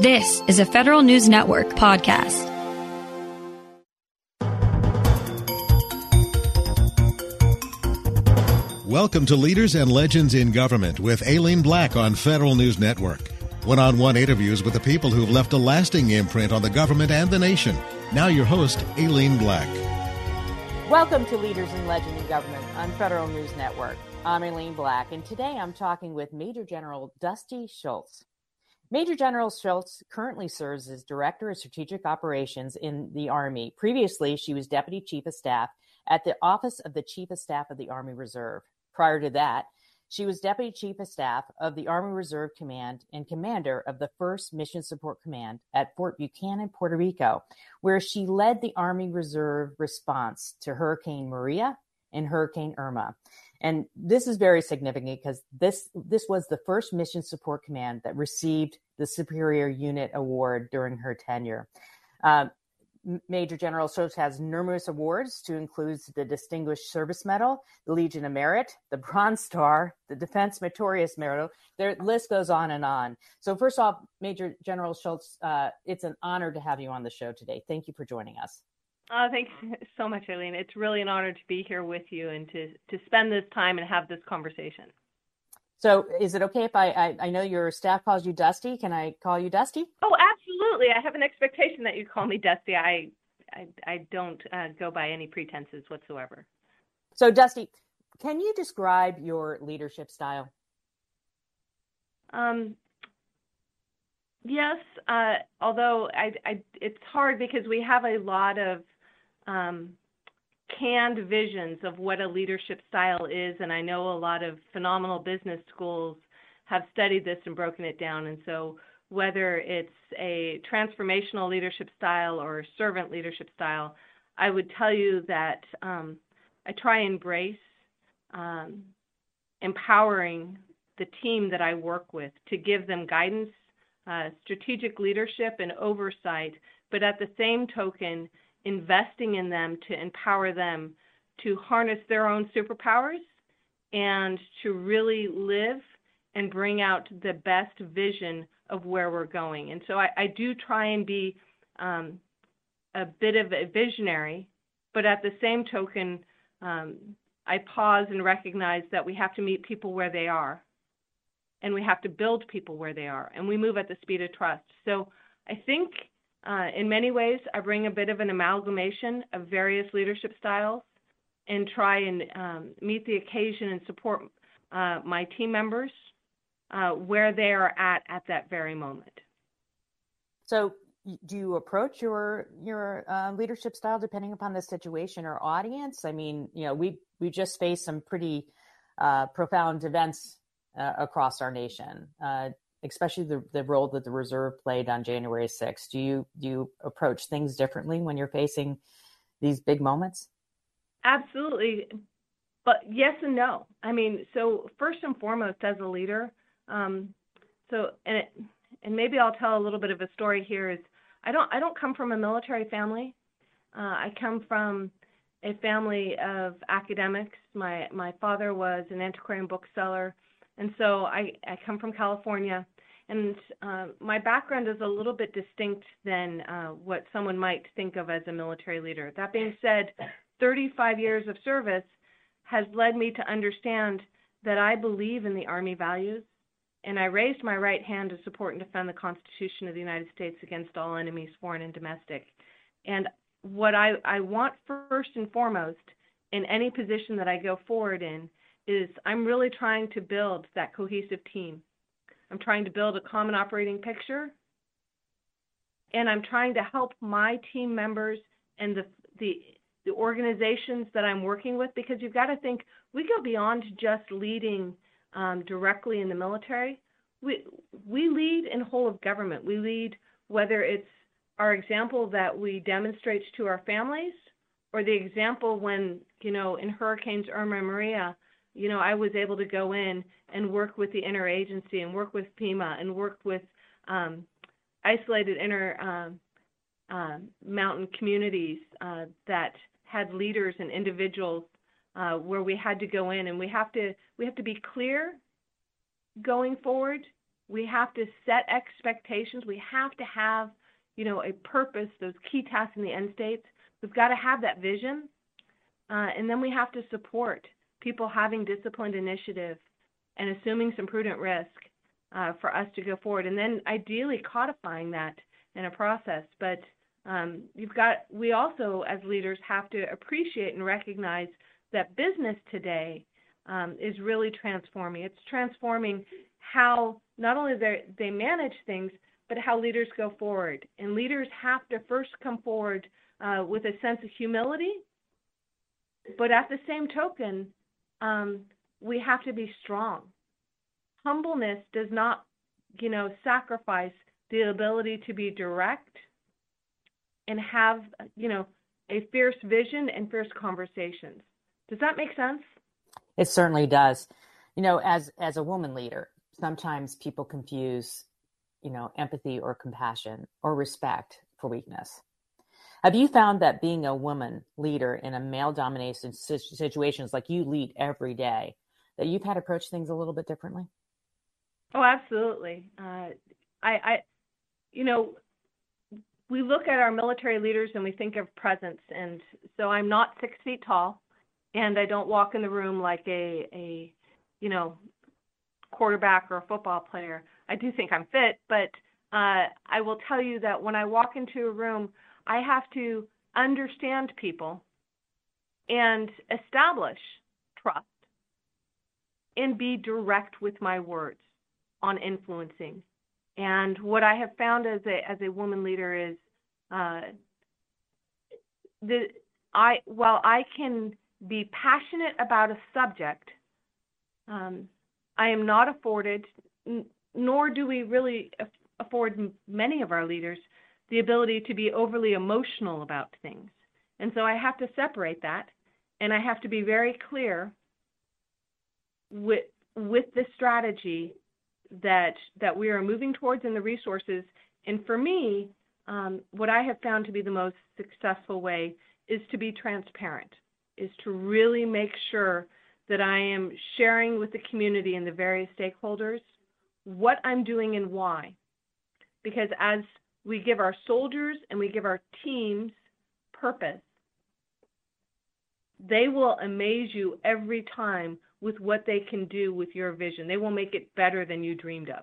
This is a Federal News Network podcast. Welcome to Leaders and Legends in Government with Aileen Black on Federal News Network. One on one interviews with the people who've left a lasting imprint on the government and the nation. Now, your host, Aileen Black. Welcome to Leaders and Legends in Government on Federal News Network. I'm Aileen Black, and today I'm talking with Major General Dusty Schultz. Major General Schultz currently serves as Director of Strategic Operations in the Army. Previously, she was Deputy Chief of Staff at the Office of the Chief of Staff of the Army Reserve. Prior to that, she was Deputy Chief of Staff of the Army Reserve Command and Commander of the 1st Mission Support Command at Fort Buchanan, Puerto Rico, where she led the Army Reserve response to Hurricane Maria and Hurricane Irma. And this is very significant because this this was the first mission support command that received the Superior Unit Award during her tenure. Uh, Major General Schultz has numerous awards to include the Distinguished Service Medal, the Legion of Merit, the Bronze Star, the Defense Meritorious Medal. Their list goes on and on. So, first off, Major General Schultz, uh, it's an honor to have you on the show today. Thank you for joining us. Oh, thanks so much, Aileen. It's really an honor to be here with you and to, to spend this time and have this conversation. So, is it okay if I, I, I know your staff calls you Dusty? Can I call you Dusty? Oh, absolutely. I have an expectation that you call me Dusty. I I, I don't uh, go by any pretenses whatsoever. So, Dusty, can you describe your leadership style? Um, Yes, uh, although I, I, it's hard because we have a lot of um, canned visions of what a leadership style is, and I know a lot of phenomenal business schools have studied this and broken it down. And so, whether it's a transformational leadership style or servant leadership style, I would tell you that um, I try embrace um, empowering the team that I work with to give them guidance uh, strategic leadership and oversight, but at the same token, investing in them to empower them to harness their own superpowers and to really live and bring out the best vision of where we're going. And so I, I do try and be um, a bit of a visionary, but at the same token, um, I pause and recognize that we have to meet people where they are and we have to build people where they are, and we move at the speed of trust. So I think uh, in many ways I bring a bit of an amalgamation of various leadership styles and try and um, meet the occasion and support uh, my team members uh, where they are at at that very moment. So, do you approach your your uh, leadership style depending upon the situation or audience? I mean, you know, we we just faced some pretty uh, profound events uh, across our nation, especially the, the role that the reserve played on January 6th. Do you do you approach things differently when you're facing these big moments? Absolutely, but yes and no. I mean, so first and foremost, as a leader, um, so and it, and maybe I'll tell a little bit of a story here. Is I don't I don't come from a military family. Uh, I come from a family of academics. My my father was an antiquarian bookseller and so I, I come from California, and uh, my background is a little bit distinct than uh, what someone might think of as a military leader. That being said, 35 years of service has led me to understand that I believe in the Army values, and I raised my right hand to support and defend the Constitution of the United States against all enemies, foreign and domestic. And what I, I want first and foremost in any position that I go forward in is I'm really trying to build that cohesive team. I'm trying to build a common operating picture, and I'm trying to help my team members and the the the organizations that I'm working with because you've got to think we go beyond just leading um, directly in the military. We we lead in whole of government. We lead whether it's our example that we demonstrate to our families or the example when you know in hurricanes Irma and Maria you know, I was able to go in and work with the interagency and work with FEMA and work with um, isolated inner um, uh, mountain communities uh, that had leaders and individuals uh, where we had to go in and we have to we have to be clear going forward We have to set expectations. We have to have, you know, a purpose, those key tasks in the end states. We've got to have that vision. Uh, and then we have to support people having disciplined initiative and assuming some prudent risk uh, for us to go forward. And then ideally codifying that in a process. But um, you've got, we also as leaders have to appreciate and recognize that business today um, is really transforming. It's transforming how not only they manage things, but how leaders go forward. And leaders have to first come forward uh, with a sense of humility, but at the same token, um, we have to be strong. Humbleness does not, you know, sacrifice the ability to be direct and have, you know, a fierce vision and fierce conversations. Does that make sense? It certainly does. You know, as as a woman leader, sometimes people confuse, you know, empathy or compassion or respect for weakness. Have you found that being a woman leader in a male dominated situations like you lead every day, that you've had to approach things a little bit differently? Oh, absolutely. Uh, I, I, you know, we look at our military leaders and we think of presence. And so I'm not six feet tall and I don't walk in the room like a, a you know, quarterback or a football player. I do think I'm fit, but uh, I will tell you that when I walk into a room, I have to understand people and establish trust and be direct with my words on influencing. And what I have found as a as a woman leader is uh, the I while I can be passionate about a subject, um, I am not afforded, n- nor do we really afford many of our leaders the ability to be overly emotional about things. And so I have to separate that, and I have to be very clear with with the strategy that that we are moving towards and the resources. And for me, um, what I have found to be the most successful way is to be transparent, is to really make sure that I am sharing with the community and the various stakeholders what I'm doing and why. Because as we give our soldiers and we give our teams purpose, they will amaze you every time with what they can do with your vision. They will make it better than you dreamed of.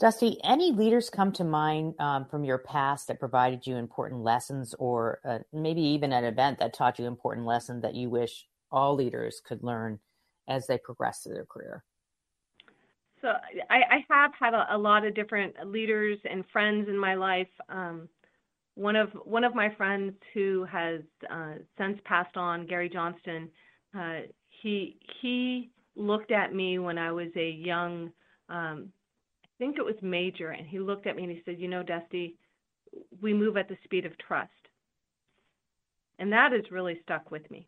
Dusty, any leaders come to mind um, from your past that provided you important lessons, or uh, maybe even an event that taught you important lesson that you wish all leaders could learn as they progress through their career? So I, I have had a, a, lot of different leaders and friends in my life. Um, one of one of my friends who has uh, since passed on, Gary Johnston, uh, he he looked at me when I was a young, um, I think it was major, and he looked at me and he said, "You know, Dusty, we move at the speed of trust," and that has really stuck with me.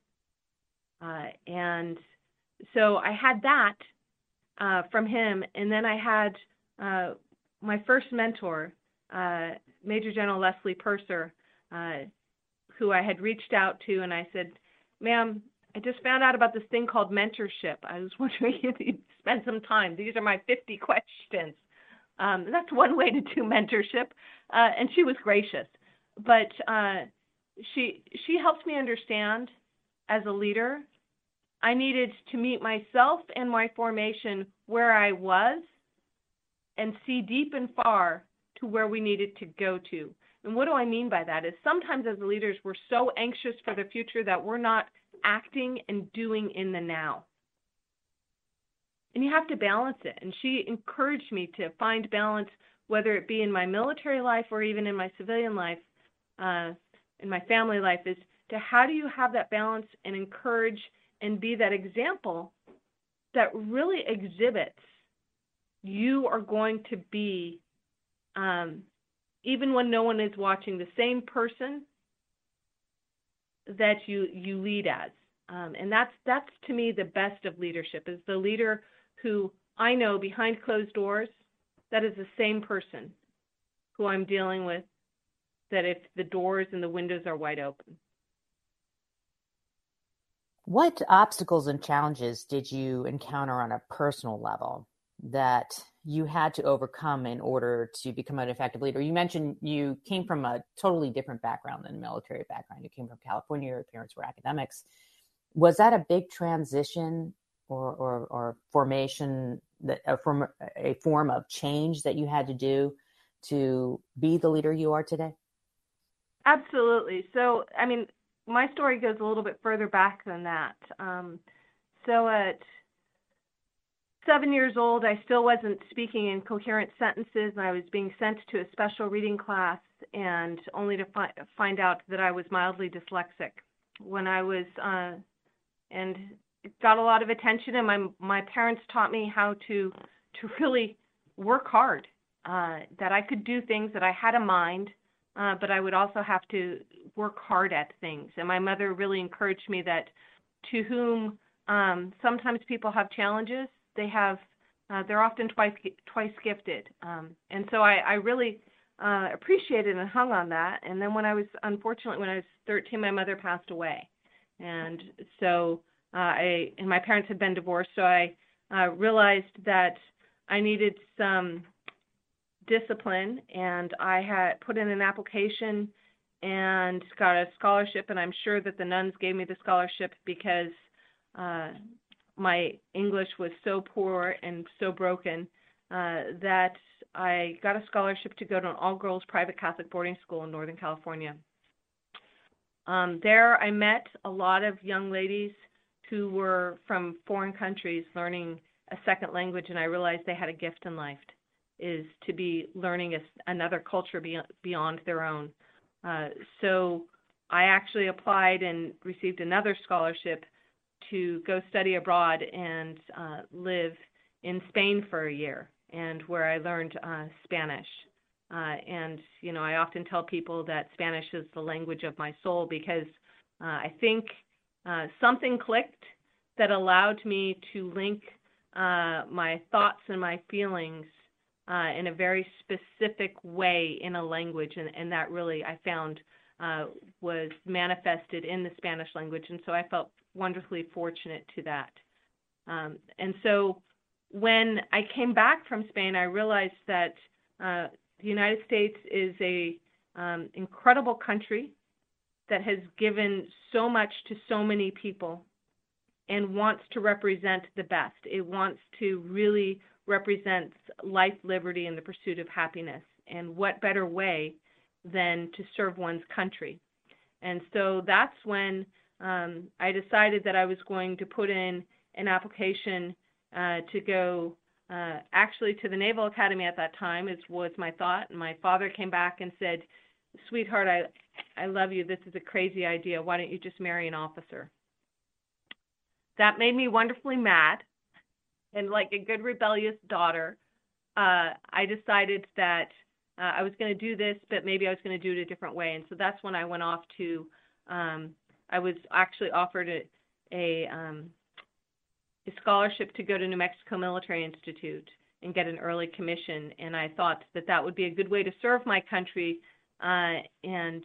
Uh, and so I had that uh, from him. And then I had uh, my first mentor, uh, Major General Leslie Purser, uh, who I had reached out to, and I said, "Ma'am, I just found out about this thing called mentorship. I was wondering if you'd spend some time. These are my 50 questions." Um, that's one way to do mentorship, uh, and she was gracious. But uh, she she helps me understand as a leader I needed to meet myself and my formation where I was and see deep and far to where we needed to go to. And what do I mean by that? Is sometimes as leaders, we're so anxious for the future that we're not acting and doing in the now. And you have to balance it. And she encouraged me to find balance, whether it be in my military life or even in my civilian life, uh, in my family life, is to how do you have that balance and encourage and be that example that really exhibits you are going to be um, even when no one is watching the same person that you you lead as. Um, and that's that's to me the best of leadership is the leader who i know behind closed doors that is the same person who i'm dealing with that if the doors and the windows are wide open What obstacles and challenges did you encounter on a personal level that you had to overcome in order to become an effective leader? You mentioned you came from a totally different background than a military background. You came from California, your parents were academics. Was that a big transition or, or, or formation, that, a, form, a form of change that you had to do to be the leader you are today? Absolutely. So, I mean, my story goes a little bit further back than that. Um, so, at seven years old, I still wasn't speaking in coherent sentences, and I was being sent to a special reading class, and only to fi- find out that I was mildly dyslexic. When I was, uh, and it got a lot of attention, and my my parents taught me how to to really work hard. Uh, that I could do things, that I had a mind, uh, but I would also have to work hard at things. And my mother really encouraged me that to whom um, sometimes people have challenges, they have uh, they're often twice twice gifted, um, and so I, I really uh, appreciated and hung on that. And then when I was unfortunately when I was 13, my mother passed away, and so uh, I and my parents had been divorced, so I uh, realized that I needed some discipline, and I had put in an application and got a scholarship, and I'm sure that the nuns gave me the scholarship because uh, my English was so poor and so broken uh, that I got a scholarship to go to an all girls private Catholic boarding school in Northern California. Um, there, I met a lot of young ladies who were from foreign countries learning a second language, and I realized they had a gift in life is to be learning a, another culture beyond, beyond their own. Uh, so I actually applied and received another scholarship to go study abroad and uh, live in Spain for a year, and where I learned uh, Spanish. Uh, and you know, I often tell people that Spanish is the language of my soul because uh, I think uh, something clicked that allowed me to link my thoughts and my feelings in a very specific way in a language, and, and that really I found was manifested in the Spanish language, and so I felt wonderfully fortunate to that. Um, and so when I came back from Spain, I realized that uh, the United States is a um, incredible country that has given so much to so many people and wants to represent the best. It wants to really represent life, liberty, and the pursuit of happiness. And what better way than to serve one's country? And so that's when um, I decided that I was going to put in an application uh, to go uh, actually to the Naval Academy at that time is was my thought. And my father came back and said, "Sweetheart, I I love you. This is a crazy idea. Why don't you just marry an officer?" That made me wonderfully mad, and like a good rebellious daughter, uh, I decided that uh, I was going to do this, but maybe I was going to do it a different way. And so that's when I went off to um, I was actually offered a a, um, a scholarship to go to New Mexico Military Institute and get an early commission, and I thought that that would be a good way to serve my country uh, and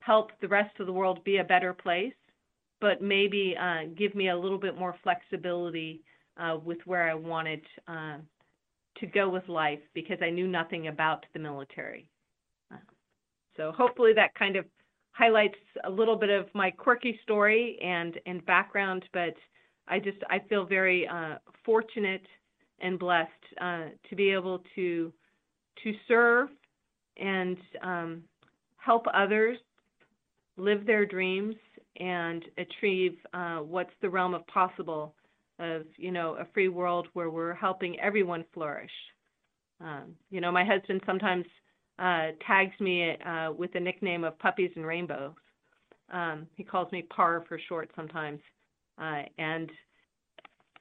help the rest of the world be a better place, but maybe uh, give me a little bit more flexibility uh, with where I wanted uh, to go with life because I knew nothing about the military. Uh, so hopefully that kind of highlights a little bit of my quirky story and and background, but I just I feel very uh, fortunate and blessed uh, to be able to to serve and um, help others live their dreams and achieve what's the realm of possible of you know a free world where we're helping everyone flourish. Um, you know, my husband sometimes uh, tags me uh, with the nickname of Puppies and Rainbows. Um, he calls me Par for short sometimes, uh, and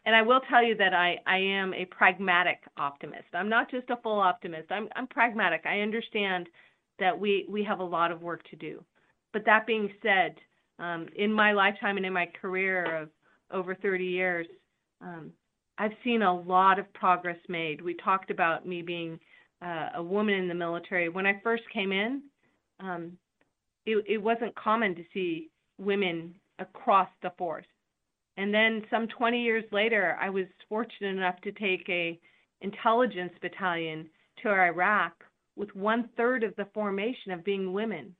and I will tell you that I, I am a pragmatic optimist. I'm not just a full optimist. I'm I'm pragmatic. I understand that we we have a lot of work to do. But that being said, um, in my lifetime and in my career of over 30 years, um, I've seen a lot of progress made. We talked about me being uh, a woman in the military. When I first came in, um, it, it wasn't common to see women across the force. And then some 20 years later, I was fortunate enough to take a intelligence battalion to Iraq with one third of the formation of being women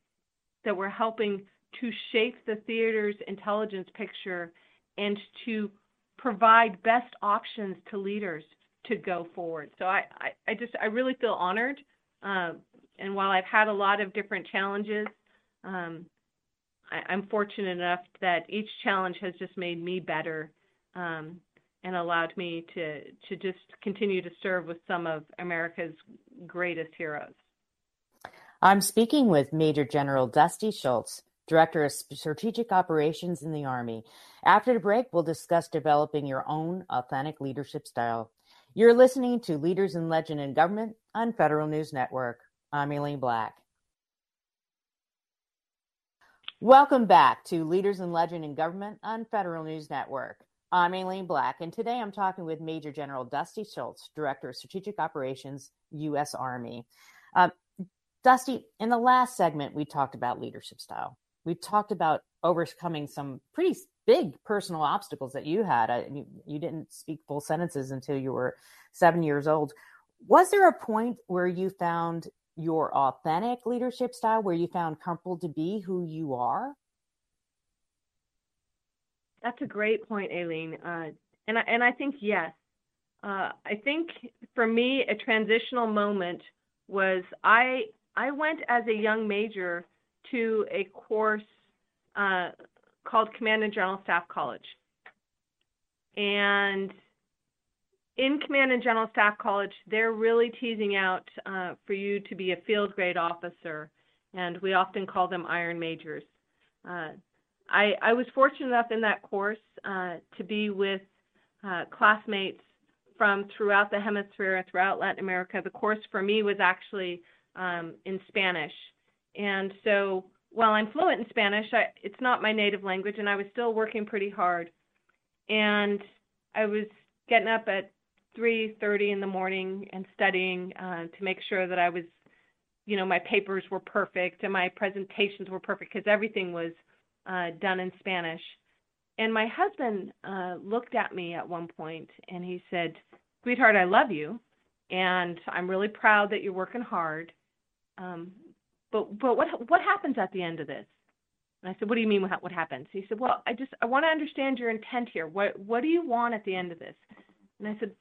that were helping to shape the theater's intelligence picture and to provide best options to leaders to go forward. So I, I, I just I really feel honored. Um, and while I've had a lot of different challenges, um, I, am fortunate enough that each challenge has just made me better um, and allowed me to to just continue to serve with some of America's greatest heroes. I'm speaking with Major General Dusty Schultz, Director of Strategic Operations in the Army. After the break, we'll discuss developing your own authentic leadership style. You're listening to Leaders in Legend and Government on Federal News Network. I'm Aileen Black. Welcome back to Leaders in Legend and Government on Federal News Network. I'm Aileen Black, and today I'm talking with Major General Dusty Schultz, Director of Strategic Operations, U.S. Army. Uh, Dusty, in the last segment, we talked about leadership style. We talked about overcoming some pretty big personal obstacles that you had. I, you, you didn't speak full sentences until you were seven years old. Was there a point where you found your authentic leadership style, where you found comfortable to be who you are? That's a great point, Aileen. Uh, and I, and I think yes. Uh, I think for me, a transitional moment was I I went as a young major to a course uh, called Command and General Staff College. And in Command and General Staff College, they're really teasing out uh, for you to be a field grade officer, and we often call them Iron Majors. Uh, I, I, was fortunate enough in that course uh, to be with uh, classmates from throughout the hemisphere throughout Latin America. The course for me was actually um, in Spanish. And so while I'm fluent in Spanish, I, it's not my native language, and I was still working pretty hard. And I was getting up at 3:30 in the morning and studying uh, to make sure that I was, you know, my papers were perfect and my presentations were perfect because everything was uh, done in Spanish. And my husband uh, looked at me at one point and he said, "Sweetheart, I love you, and I'm really proud that you're working hard. Um, but but what what happens at the end of this? And I said, what do you mean what what happens? He said, well, I just I want to understand your intent here. What what do you want at the end of this? And I said,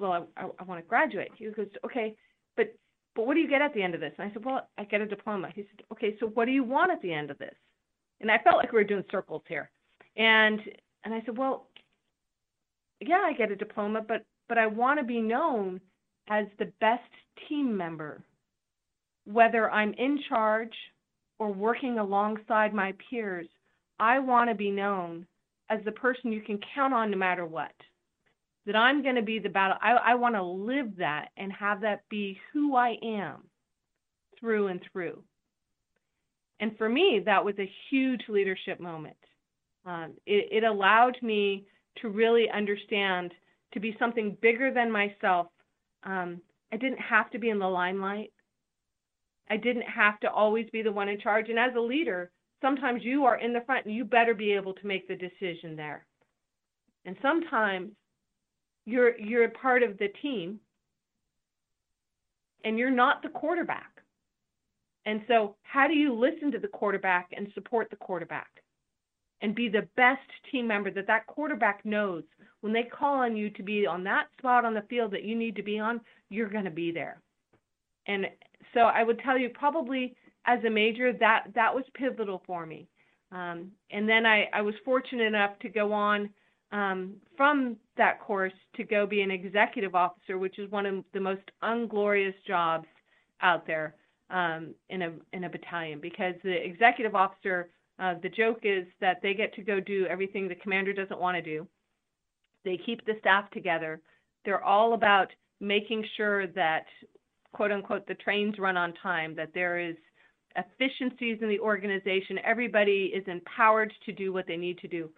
well, I I, I want to graduate. He goes, okay, but but what do you get at the end of this? And I said, well, I get a diploma. He said, okay, so what do you want at the end of this? And I felt like we were doing circles here. And and I said, well, yeah, I get a diploma, but but I want to be known as the best team member whether I'm in charge or working alongside my peers, I want to be known as the person you can count on no matter what. That I'm going to be the battle. I, I want to live that and have that be who I am through and through. And for me, that was a huge leadership moment. Um, it, it allowed me to really understand to be something bigger than myself. Um, I didn't have to be in the limelight. I didn't have to always be the one in charge. And as a leader, sometimes you are in the front and you better be able to make the decision there. And sometimes you're you're a part of the team and you're not the quarterback. And so how do you listen to the quarterback and support the quarterback? And be the best team member that that quarterback knows when they call on you to be on that spot on the field that you need to be on, you're going to be there. And so I would tell you probably as a major that that was pivotal for me. Um, and then I, I was fortunate enough to go on um, from that course to go be an executive officer, which is one of the most unglorious jobs out there um, in a in a battalion because the executive officer, uh, the joke is that they get to go do everything the commander doesn't want to do. They keep the staff together. They're all about making sure that quote unquote the trains run on time, that there is efficiencies in the organization, everybody is empowered to do what they need to do.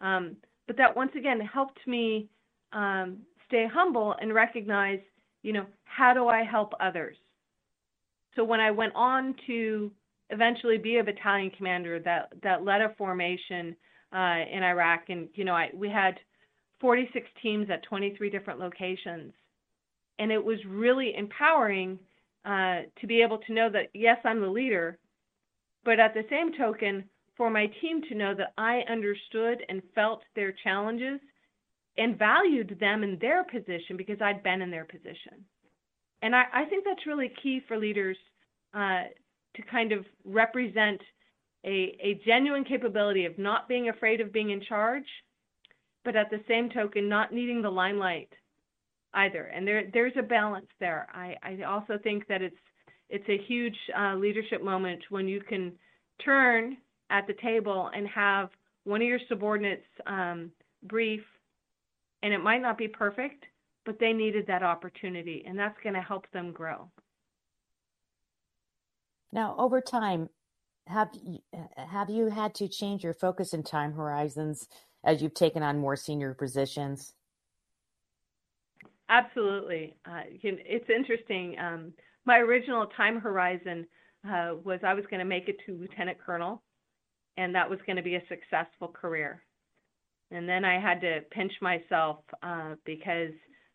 Um, but that once again helped me um, stay humble and recognize, you know, how do I help others? So when I went on to eventually be a battalion commander that that led a formation uh, in Iraq, and you know, I, we had 46 teams at 23 different locations, and it was really empowering uh, to be able to know that yes, I'm the leader, but at the same token, for my team to know that I understood and felt their challenges and valued them in their position because I'd been in their position. And I, I think that's really key for leaders uh, to kind of represent a, a genuine capability of not being afraid of being in charge, but at the same token, not needing the limelight either. And there, there's a balance there. I, I also think that it's it's a huge uh, leadership moment when you can turn at the table and have one of your subordinates um, brief, and it might not be perfect, but they needed that opportunity, and that's going to help them grow. Now, over time, have you, have you had to change your focus and time horizons as you've taken on more senior positions? Absolutely. Uh, it's interesting. Um, my original time horizon uh, was I was going to make it to lieutenant colonel, and that was going to be a successful career. And then I had to pinch myself uh, because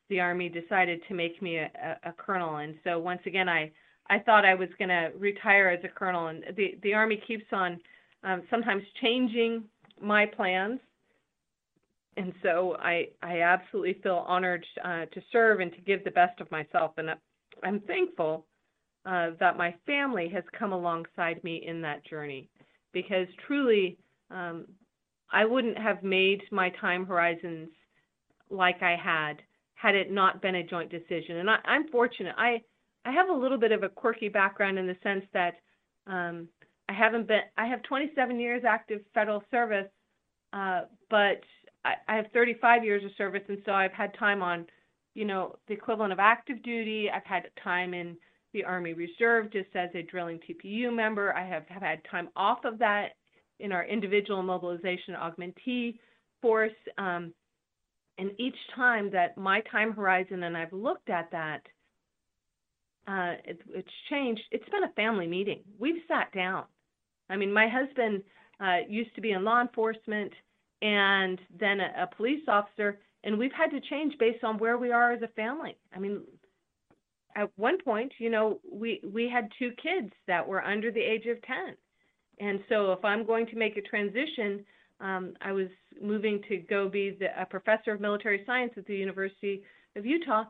the Army decided to make me a, a, a colonel. And so once again, I I thought I was going to retire as a colonel, and the the Army keeps on um, sometimes changing my plans. And so I I absolutely feel honored uh, to serve and to give the best of myself, and I'm thankful uh, that my family has come alongside me in that journey, because truly um, I wouldn't have made my time horizons like I had had it not been a joint decision. And I, I'm fortunate. I I have a little bit of a quirky background in the sense that um, I haven't been, I have 27 years active federal service, uh, but I, I have 35 years of service, and so I've had time on, you know, the equivalent of active duty. I've had time in the Army Reserve just as a drilling TPU member. I have, have had time off of that in our individual mobilization augmentee force. Um, and each time that my time horizon and I've looked at that, uh, it, it's changed. It's been a family meeting. We've sat down. I mean, my husband uh, used to be in law enforcement and then a, a police officer, and we've had to change based on where we are as a family. I mean, at one point, you know, we we had two kids that were under the age of 10. And so if I'm going to make a transition, um, I was moving to go be the, a professor of military science at the University of Utah.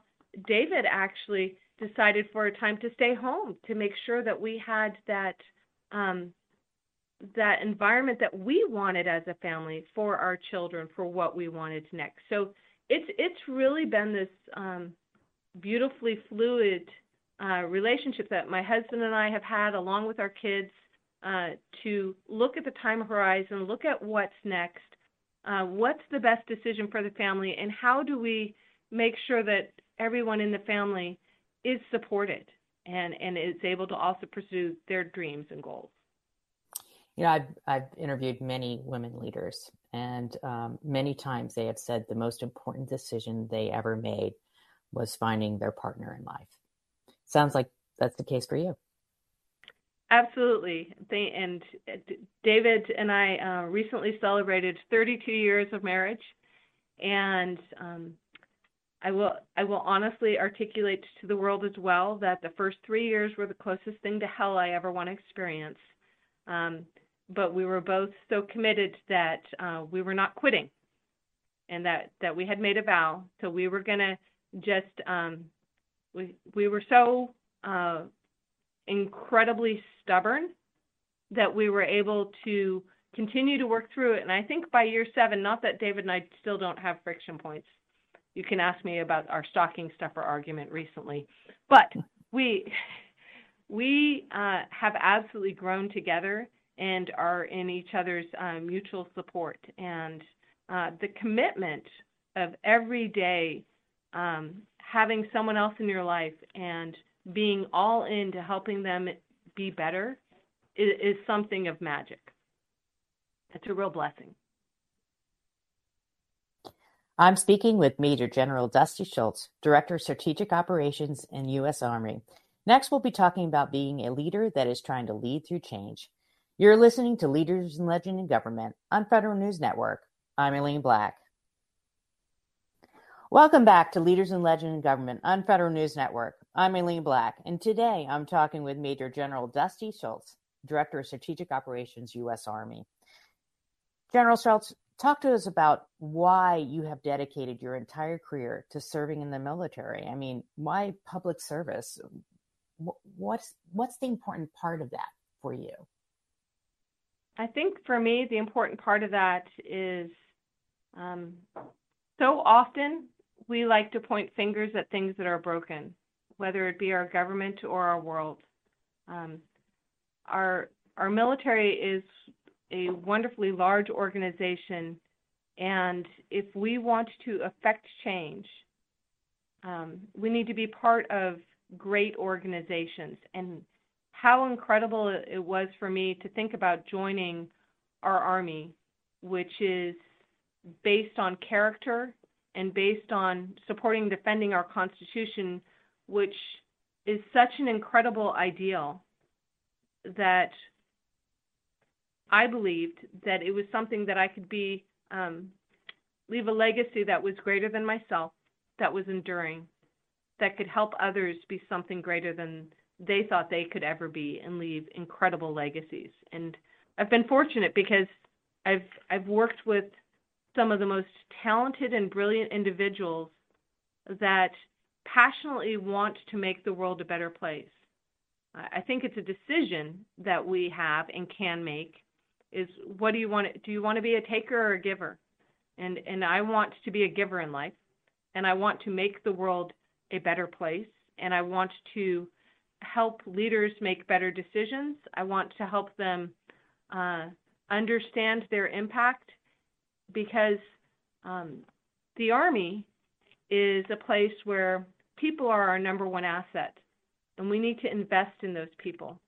David actually decided for a time to stay home to make sure that we had that um, that environment that we wanted as a family for our children for what we wanted next. So it's it's really been this um, beautifully fluid uh, relationship that my husband and I have had along with our kids uh, to look at the time horizon, look at what's next, uh, what's the best decision for the family, and how do we make sure that everyone in the family is supported and, and is able to also pursue their dreams and goals. You know, I've, I've interviewed many women leaders, and um, many times they have said the most important decision they ever made was finding their partner in life. Sounds like that's the case for you. Absolutely. And uh, David and I uh, recently celebrated 32 years of marriage. And um, I will I will honestly articulate to the world as well that the first three years were the closest thing to hell I ever want to experience. Um, but we were both so committed that uh, we were not quitting, and that that we had made a vow. So we were gonna just um, we we were so uh, incredibly stubborn that we were able to continue to work through it. And I think by year seven, not that David and I still don't have friction points, you can ask me about our stocking stuffer argument recently. But we we uh, have absolutely grown together and are in each other's uh, mutual support and uh, the commitment of every day um, having someone else in your life and being all in to helping them be better is, is something of magic. It's a real blessing. I'm speaking with Major General Dusty Schultz, Director of Strategic Operations in U.S. Army. Next, we'll be talking about being a leader that is trying to lead through change. You're listening to Leaders in Legend in Government on Federal News Network. I'm Aileen Black. Welcome back to Leaders in Legend in Government on Federal News Network. I'm Aileen Black, and today I'm talking with Major General Dusty Schultz, Director of Strategic Operations, U.S. Army. General Schultz, talk to us about why you have dedicated your entire career to serving in the military. I mean, why public service? What's what's the important part of that for you? I think for me, the important part of that is um, so often we like to point fingers at things that are broken, whether it be our government or our world. Um, our our military is a wonderfully large organization, and if we want to affect change, um, we need to be part of great organizations. And how incredible it was for me to think about joining our Army, which is based on character and based on supporting defending our Constitution, which is such an incredible ideal that I believed that it was something that I could be um, leave a legacy that was greater than myself, that was enduring, that could help others be something greater than they thought they could ever be and leave incredible legacies. And I've been fortunate because I've I've worked with some of the most talented and brilliant individuals that passionately want to make the world a better place. I think it's a decision that we have and can make is what do you want do you want to be a taker or a giver? And and I want to be a giver in life and I want to make the world a better place and I want to help leaders make better decisions. I want to help them uh, understand their impact because um, the Army is a place where people are our number one asset, and we need to invest in those people.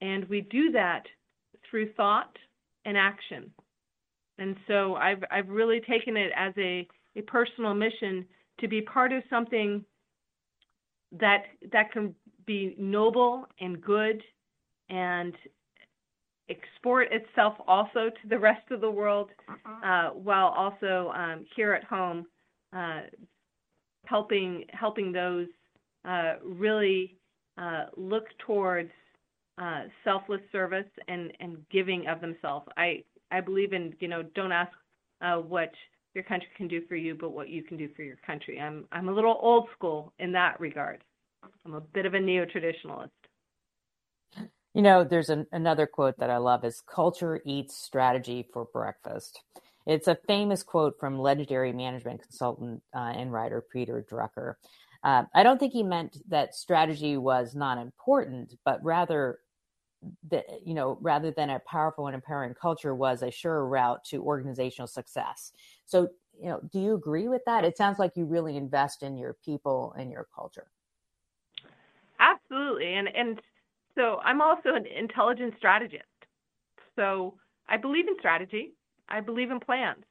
And we do that through thought and action. And so I've I've really taken it as a, a personal mission to be part of something that that can be noble and good and export itself also to the rest of the world uh-huh. uh, while also um, here at home uh, helping helping those uh, really uh, look towards uh, selfless service and, and giving of themselves. I, I believe in, you know, don't ask uh, what your country can do for you, but what you can do for your country. I'm, I'm a little old school in that regard. I'm a bit of a neo traditionalist. You know, there's an, another quote that I love is culture eats strategy for breakfast. It's a famous quote from legendary management consultant uh, and writer Peter Drucker. Uh, I don't think he meant that strategy was not important, but rather that you know rather than a powerful and empowering culture was a sure route to organizational success. So, you know, do you agree with that? It sounds like you really invest in your people and your culture. Absolutely. And and so I'm also an intelligence strategist. So I believe in strategy. I believe in plans.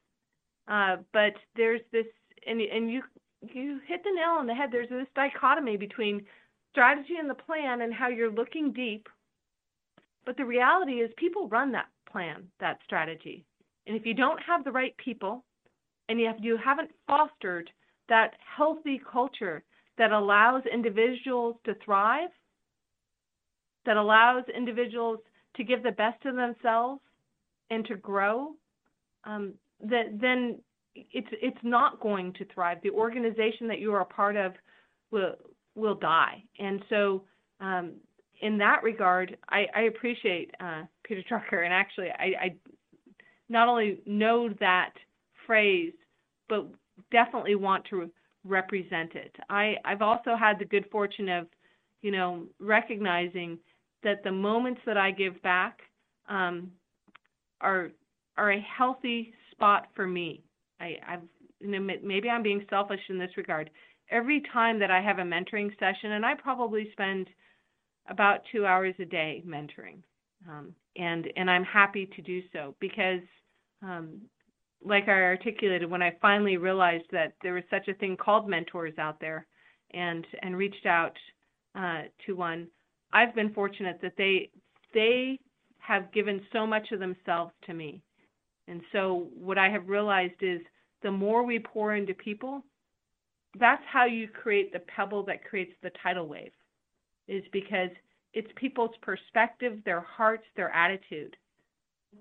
Uh, but there's this and and you you hit the nail on the head. There's this dichotomy between strategy and the plan and how you're looking deep. But the reality is people run that plan, that strategy. And if you don't have the right people and you, you haven't fostered that healthy culture that allows individuals to thrive, that allows individuals to give the best of themselves and to grow, um, that then it's it's not going to thrive. The organization that you are a part of will will die. And so, um, in that regard, I, I appreciate uh, Peter Drucker, and actually, I, I not only know that phrase, but definitely want to represent it. I, I've also had the good fortune of, you know, recognizing that the moments that I give back um, are are a healthy spot for me. I, I've you know, maybe I'm being selfish in this regard. Every time that I have a mentoring session, and I probably spend about two hours a day mentoring, um, and and I'm happy to do so because um, like I articulated, when I finally realized that there was such a thing called mentors out there, and and reached out uh, to one, I've been fortunate that they they have given so much of themselves to me. And so what I have realized is the more we pour into people, that's how you create the pebble that creates the tidal wave, is because it's people's perspective, their hearts, their attitude.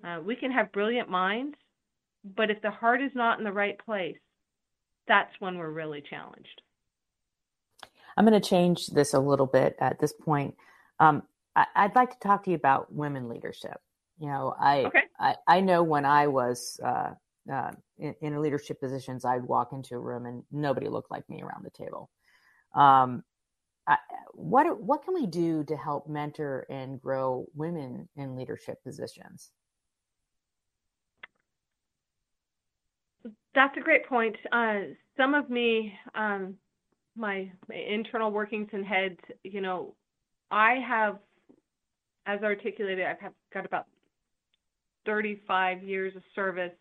Uh, we can have brilliant minds, but if the heart is not in the right place, that's when we're really challenged. I'm going to change this a little bit at this point. Um, I, would like to talk to you about women leadership. You know, I okay. I, I, know when I was uh, uh, in, in, leadership positions, I'd walk into a room and nobody looked like me around the table. Um, I, what what can we do to help mentor and grow women in leadership positions? That's a great point. Uh, some of me, um, my, my internal workings and heads, you know, I have, as articulated, I've have got about 35 years of service,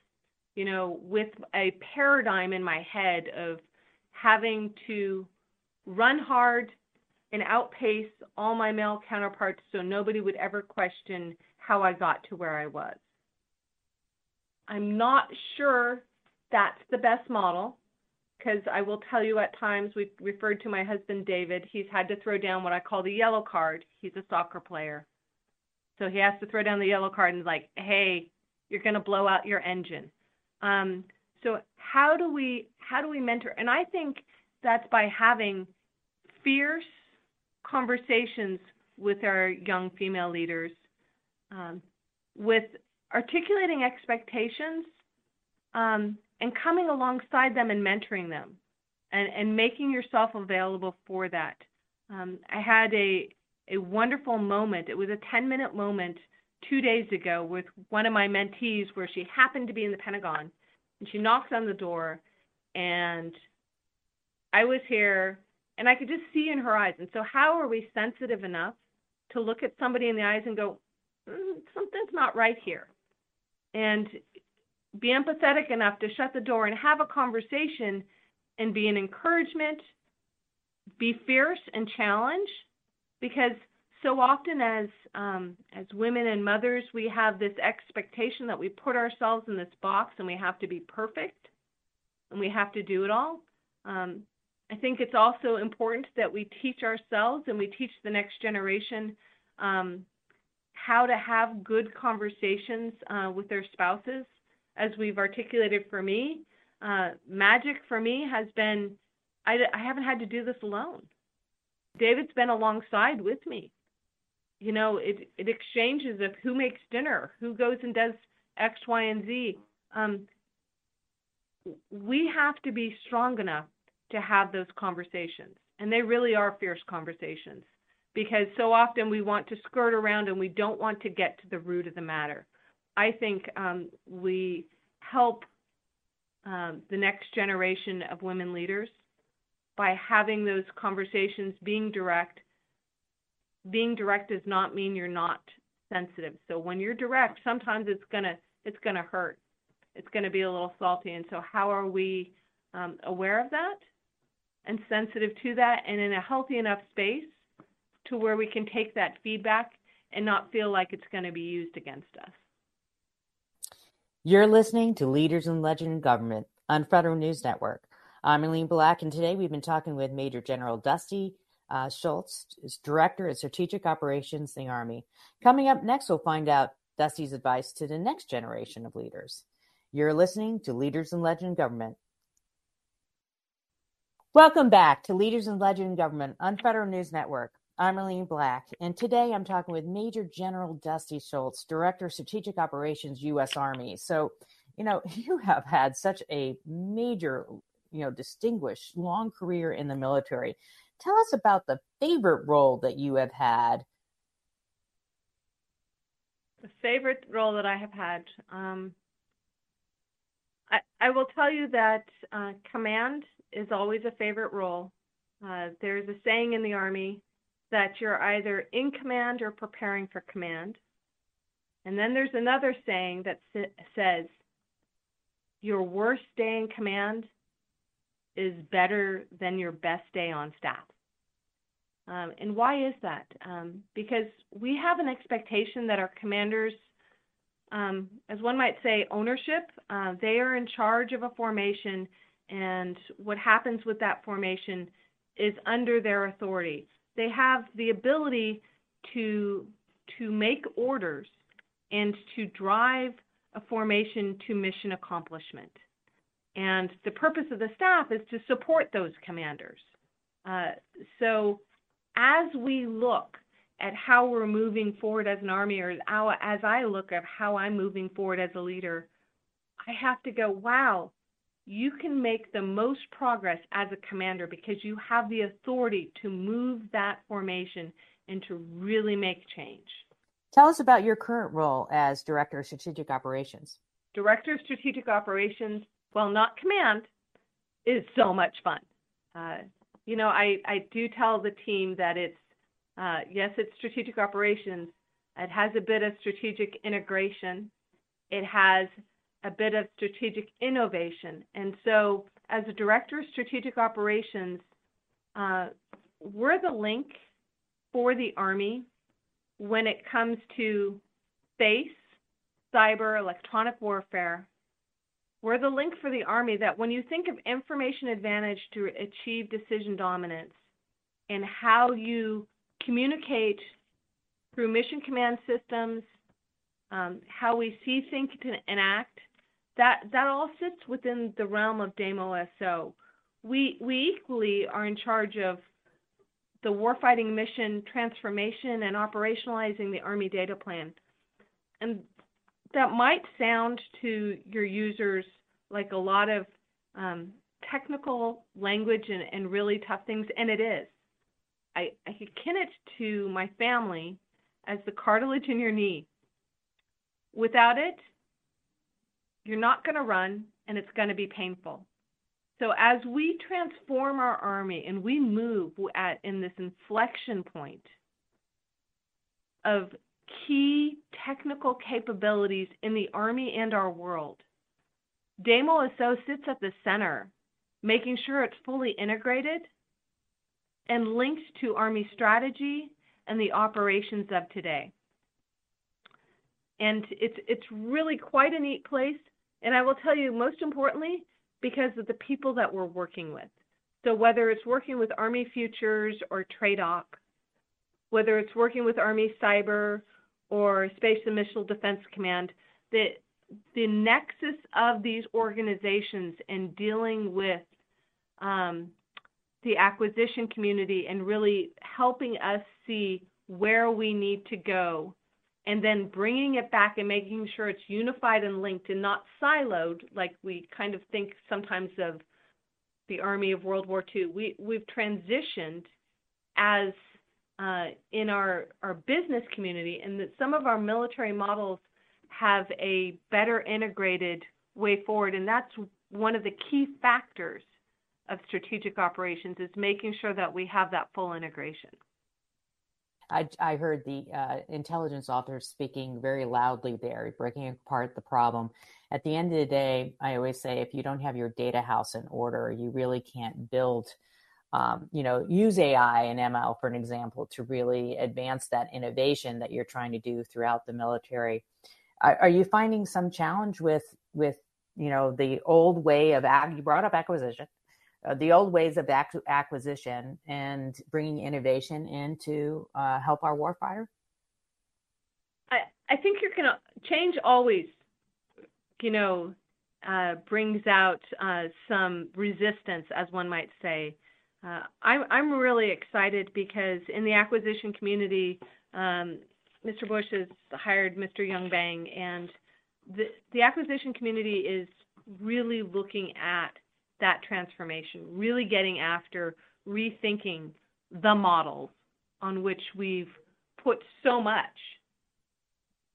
you know, with a paradigm in my head of having to run hard and outpace all my male counterparts so nobody would ever question how I got to where I was. I'm not sure that's the best model because I will tell you at times we've referred to my husband David. He's had to throw down what I call the yellow card. He's a soccer player. So he has to throw down the yellow card and like, hey, you're going to blow out your engine. Um, so how do we how do we mentor? And I think that's by having fierce conversations with our young female leaders, um, with articulating expectations, um, and coming alongside them and mentoring them, and, and making yourself available for that. Um, I had a a wonderful moment. It was a 10 minute moment two days ago with one of my mentees where she happened to be in the Pentagon and she knocks on the door and I was here and I could just see in her eyes. And so, how are we sensitive enough to look at somebody in the eyes and go, mm, something's not right here? And be empathetic enough to shut the door and have a conversation and be an encouragement, be fierce and challenge because so often as um, as women and mothers, we have this expectation that we put ourselves in this box and we have to be perfect and we have to do it all. Um, I think it's also important that we teach ourselves and we teach the next generation um, how to have good conversations uh, with their spouses. As we've articulated for me, uh, magic for me has been I, I haven't had to do this alone. David's been alongside with me you know, it it exchanges of who makes dinner, who goes and does X, Y, and Z. Um, we have to be strong enough to have those conversations, and they really are fierce conversations because so often we want to skirt around and we don't want to get to the root of the matter. I think um, we help um, the next generation of women leaders by having those conversations, being direct, being direct does not mean you're not sensitive. So when you're direct, sometimes it's gonna it's gonna hurt. It's gonna be a little salty. And so how are we um, aware of that and sensitive to that, and in a healthy enough space to where we can take that feedback and not feel like it's going to be used against us. You're listening to Leaders and Legends in Government on Federal News Network. I'm Aileen Black, and today we've been talking with Major General Dusty uh, Schultz Director of Strategic Operations in the Army. Coming up next, we'll find out Dusty's advice to the next generation of leaders. You're listening to Leaders and Legends in Government. Welcome back to Leaders and Legends in Government on Federal News Network. I'm Aileen Black, and today I'm talking with Major General Dusty Schultz, Director of Strategic Operations, U.S. Army. So, you know, you have had such a major, you know, distinguished long career in the military. Tell us about the favorite role that you have had. The favorite role that I have had. Um, I, I, will tell you that uh, command is always a favorite role. Uh, there's a saying in the Army that you're either in command or preparing for command. And then there's another saying that says, your worst day in command is better than your best day on staff. Um, and why is that? Um, because we have an expectation that our commanders, um, as one might say, ownership, uh, they are in charge of a formation, and what happens with that formation is under their authority. They have the ability to to make orders and to drive a formation to mission accomplishment. And the purpose of the staff is to support those commanders. Uh, so as we look at how we're moving forward as an army, or as I look at how I'm moving forward as a leader, I have to go, wow, you can make the most progress as a commander because you have the authority to move that formation and to really make change. Tell us about your current role as Director of Strategic Operations. Director of Strategic Operations, well, not command, is so much fun. Uh, you know, I, I do tell the team that it's, uh, yes, it's strategic operations. It has a bit of strategic integration. It has a bit of strategic innovation. And so, as a director of strategic operations, uh, we're the link for the Army when it comes to space, cyber, electronic warfare, we're the link for the Army that when you think of information advantage to achieve decision dominance and how you communicate through mission command systems, um, how we see, think, and act, that, that all sits within the realm of DAMO SO. We, we equally are in charge of the warfighting mission transformation and operationalizing the Army data plan. And that might sound to your users like a lot of um, technical language and, and, really tough things, and it is. I, I akin it to my family as the cartilage in your knee. Without it, you're not going to run, and it's going to be painful. So as we transform our army and we move at in this inflection point of key technical capabilities in the Army and our world. DAMO SO sits at the center, making sure it's fully integrated and linked to Army strategy and the operations of today. And it's it's really quite a neat place. And I will tell you, most importantly, because of the people that we're working with. So whether it's working with Army Futures or TRADOC, whether it's working with Army Cyber or Space and Missile Defense Command, the, the nexus of these organizations in dealing with um, the acquisition community and really helping us see where we need to go and then bringing it back and making sure it's unified and linked and not siloed like we kind of think sometimes of the army of World War II. We, we've transitioned as uh, in our, our business community, and that some of our military models have a better integrated way forward. And that's one of the key factors of strategic operations is making sure that we have that full integration. I, I heard the uh, intelligence author speaking very loudly there, breaking apart the problem. At the end of the day, I always say if you don't have your data house in order, you really can't build um, you know, use AI and ML for an example to really advance that innovation that you're trying to do throughout the military. Are, are you finding some challenge with with you know the old way of you brought up acquisition, uh, the old ways of ac- acquisition and bringing innovation in to uh, help our warfighter? I I think you're gonna change always, you know, uh, brings out uh, some resistance, as one might say. Uh, I'm, I'm really excited because in the acquisition community, um, Mr. Bush has hired Mr. Young Bang, and the, the acquisition community is really looking at that transformation, really getting after rethinking the models on which we've put so much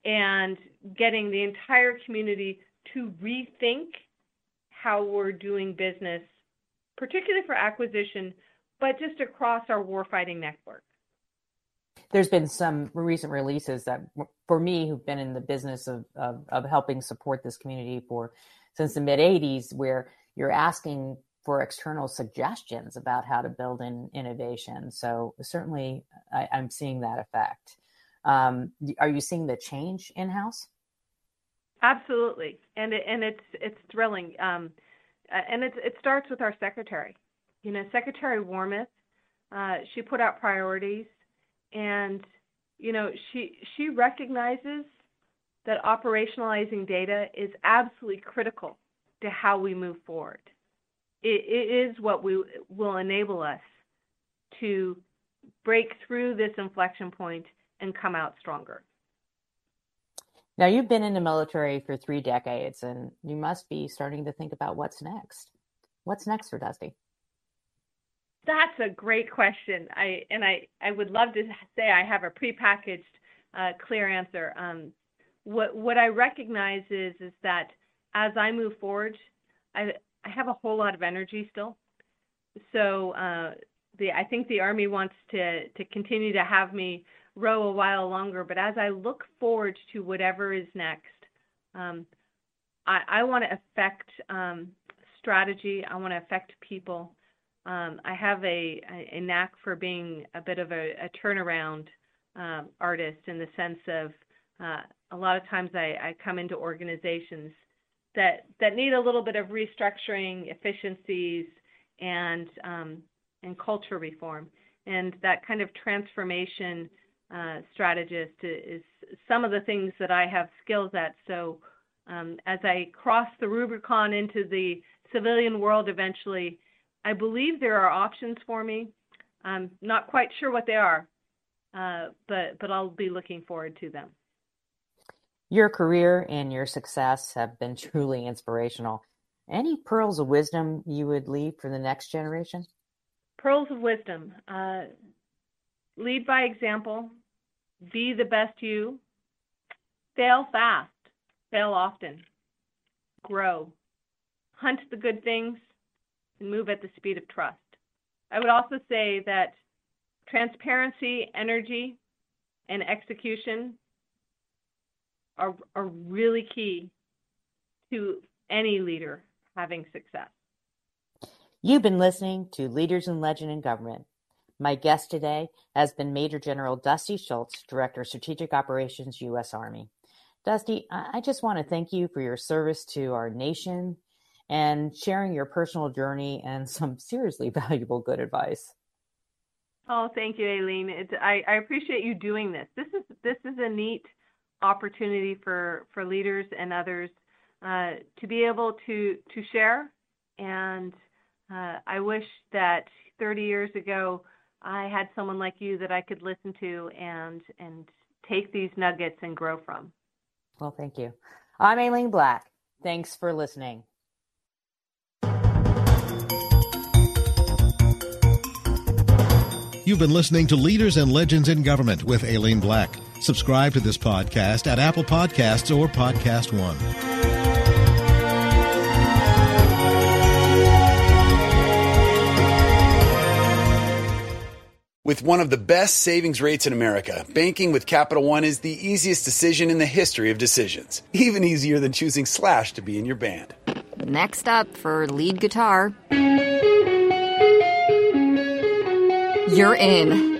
and getting the entire community to rethink how we're doing business particularly for acquisition, but just across our warfighting network. There's been some recent releases that, for me, who've been in the business of, of, of helping support this community for since the mid 80s, where you're asking for external suggestions about how to build in innovation. So certainly, I, am seeing that effect. Um, are you seeing the change in house? Absolutely, and it, and it's it's thrilling. Um, and it it starts with our secretary. You know, Secretary Wormuth. Uh, she put out priorities, and you know she she recognizes that operationalizing data is absolutely critical to how we move forward. it, it is what we, will enable us to break through this inflection point and come out stronger. Now, you've been in the military for three decades, and you must be starting to think about what's next. What's next for Dusty? That's a great question. I and I, I would love to say I have a prepackaged, uh, clear answer. Um, what what I recognize is is that as I move forward, I I have a whole lot of energy still. So uh, the I think the Army wants to to continue to have me row a while longer. But as I look forward to whatever is next, um, I, I want to affect um, strategy. I want to affect people. Um, I have a, a, knack for being a bit of a, a turnaround um, artist in the sense of uh, a lot of times I, I come into organizations that that need a little bit of restructuring, efficiencies, and um, and culture reform. And that kind of transformation uh, strategist is some of the things that I have skills at. So um, as I cross the Rubicon into the civilian world eventually, I believe there are options for me. I'm not quite sure what they are, uh, but but I'll be looking forward to them. Your career and your success have been truly inspirational. Any pearls of wisdom you would leave for the next generation? Pearls of wisdom. Uh, lead by example. Be the best you. Fail fast. Fail often. Grow. Hunt the good things and move at the speed of trust. I would also say that transparency, energy, and execution are, are really key to any leader having success. You've been listening to Leaders and Legends in Government. My guest today has been Major General Dusty Schultz, Director of Strategic Operations, U.S. Army. Dusty, I just want to thank you for your service to our nation and sharing your personal journey and some seriously valuable good advice. Oh, thank you, Aileen. It, I, I appreciate you doing this. This is this is a neat opportunity for, for leaders and others uh, to be able to, to share. And uh, I wish that 30 years ago I had someone like you that I could listen to and, and take these nuggets and grow from. Well, thank you. I'm Aileen Black. Thanks for listening. You've been listening to Leaders and Legends in Government with Aileen Black. Subscribe to this podcast at Apple Podcasts or Podcast One. With one of the best savings rates in America, banking with Capital One is the easiest decision in the history of decisions. Even easier than choosing Slash to be in your band. Next up for lead guitar. You're in.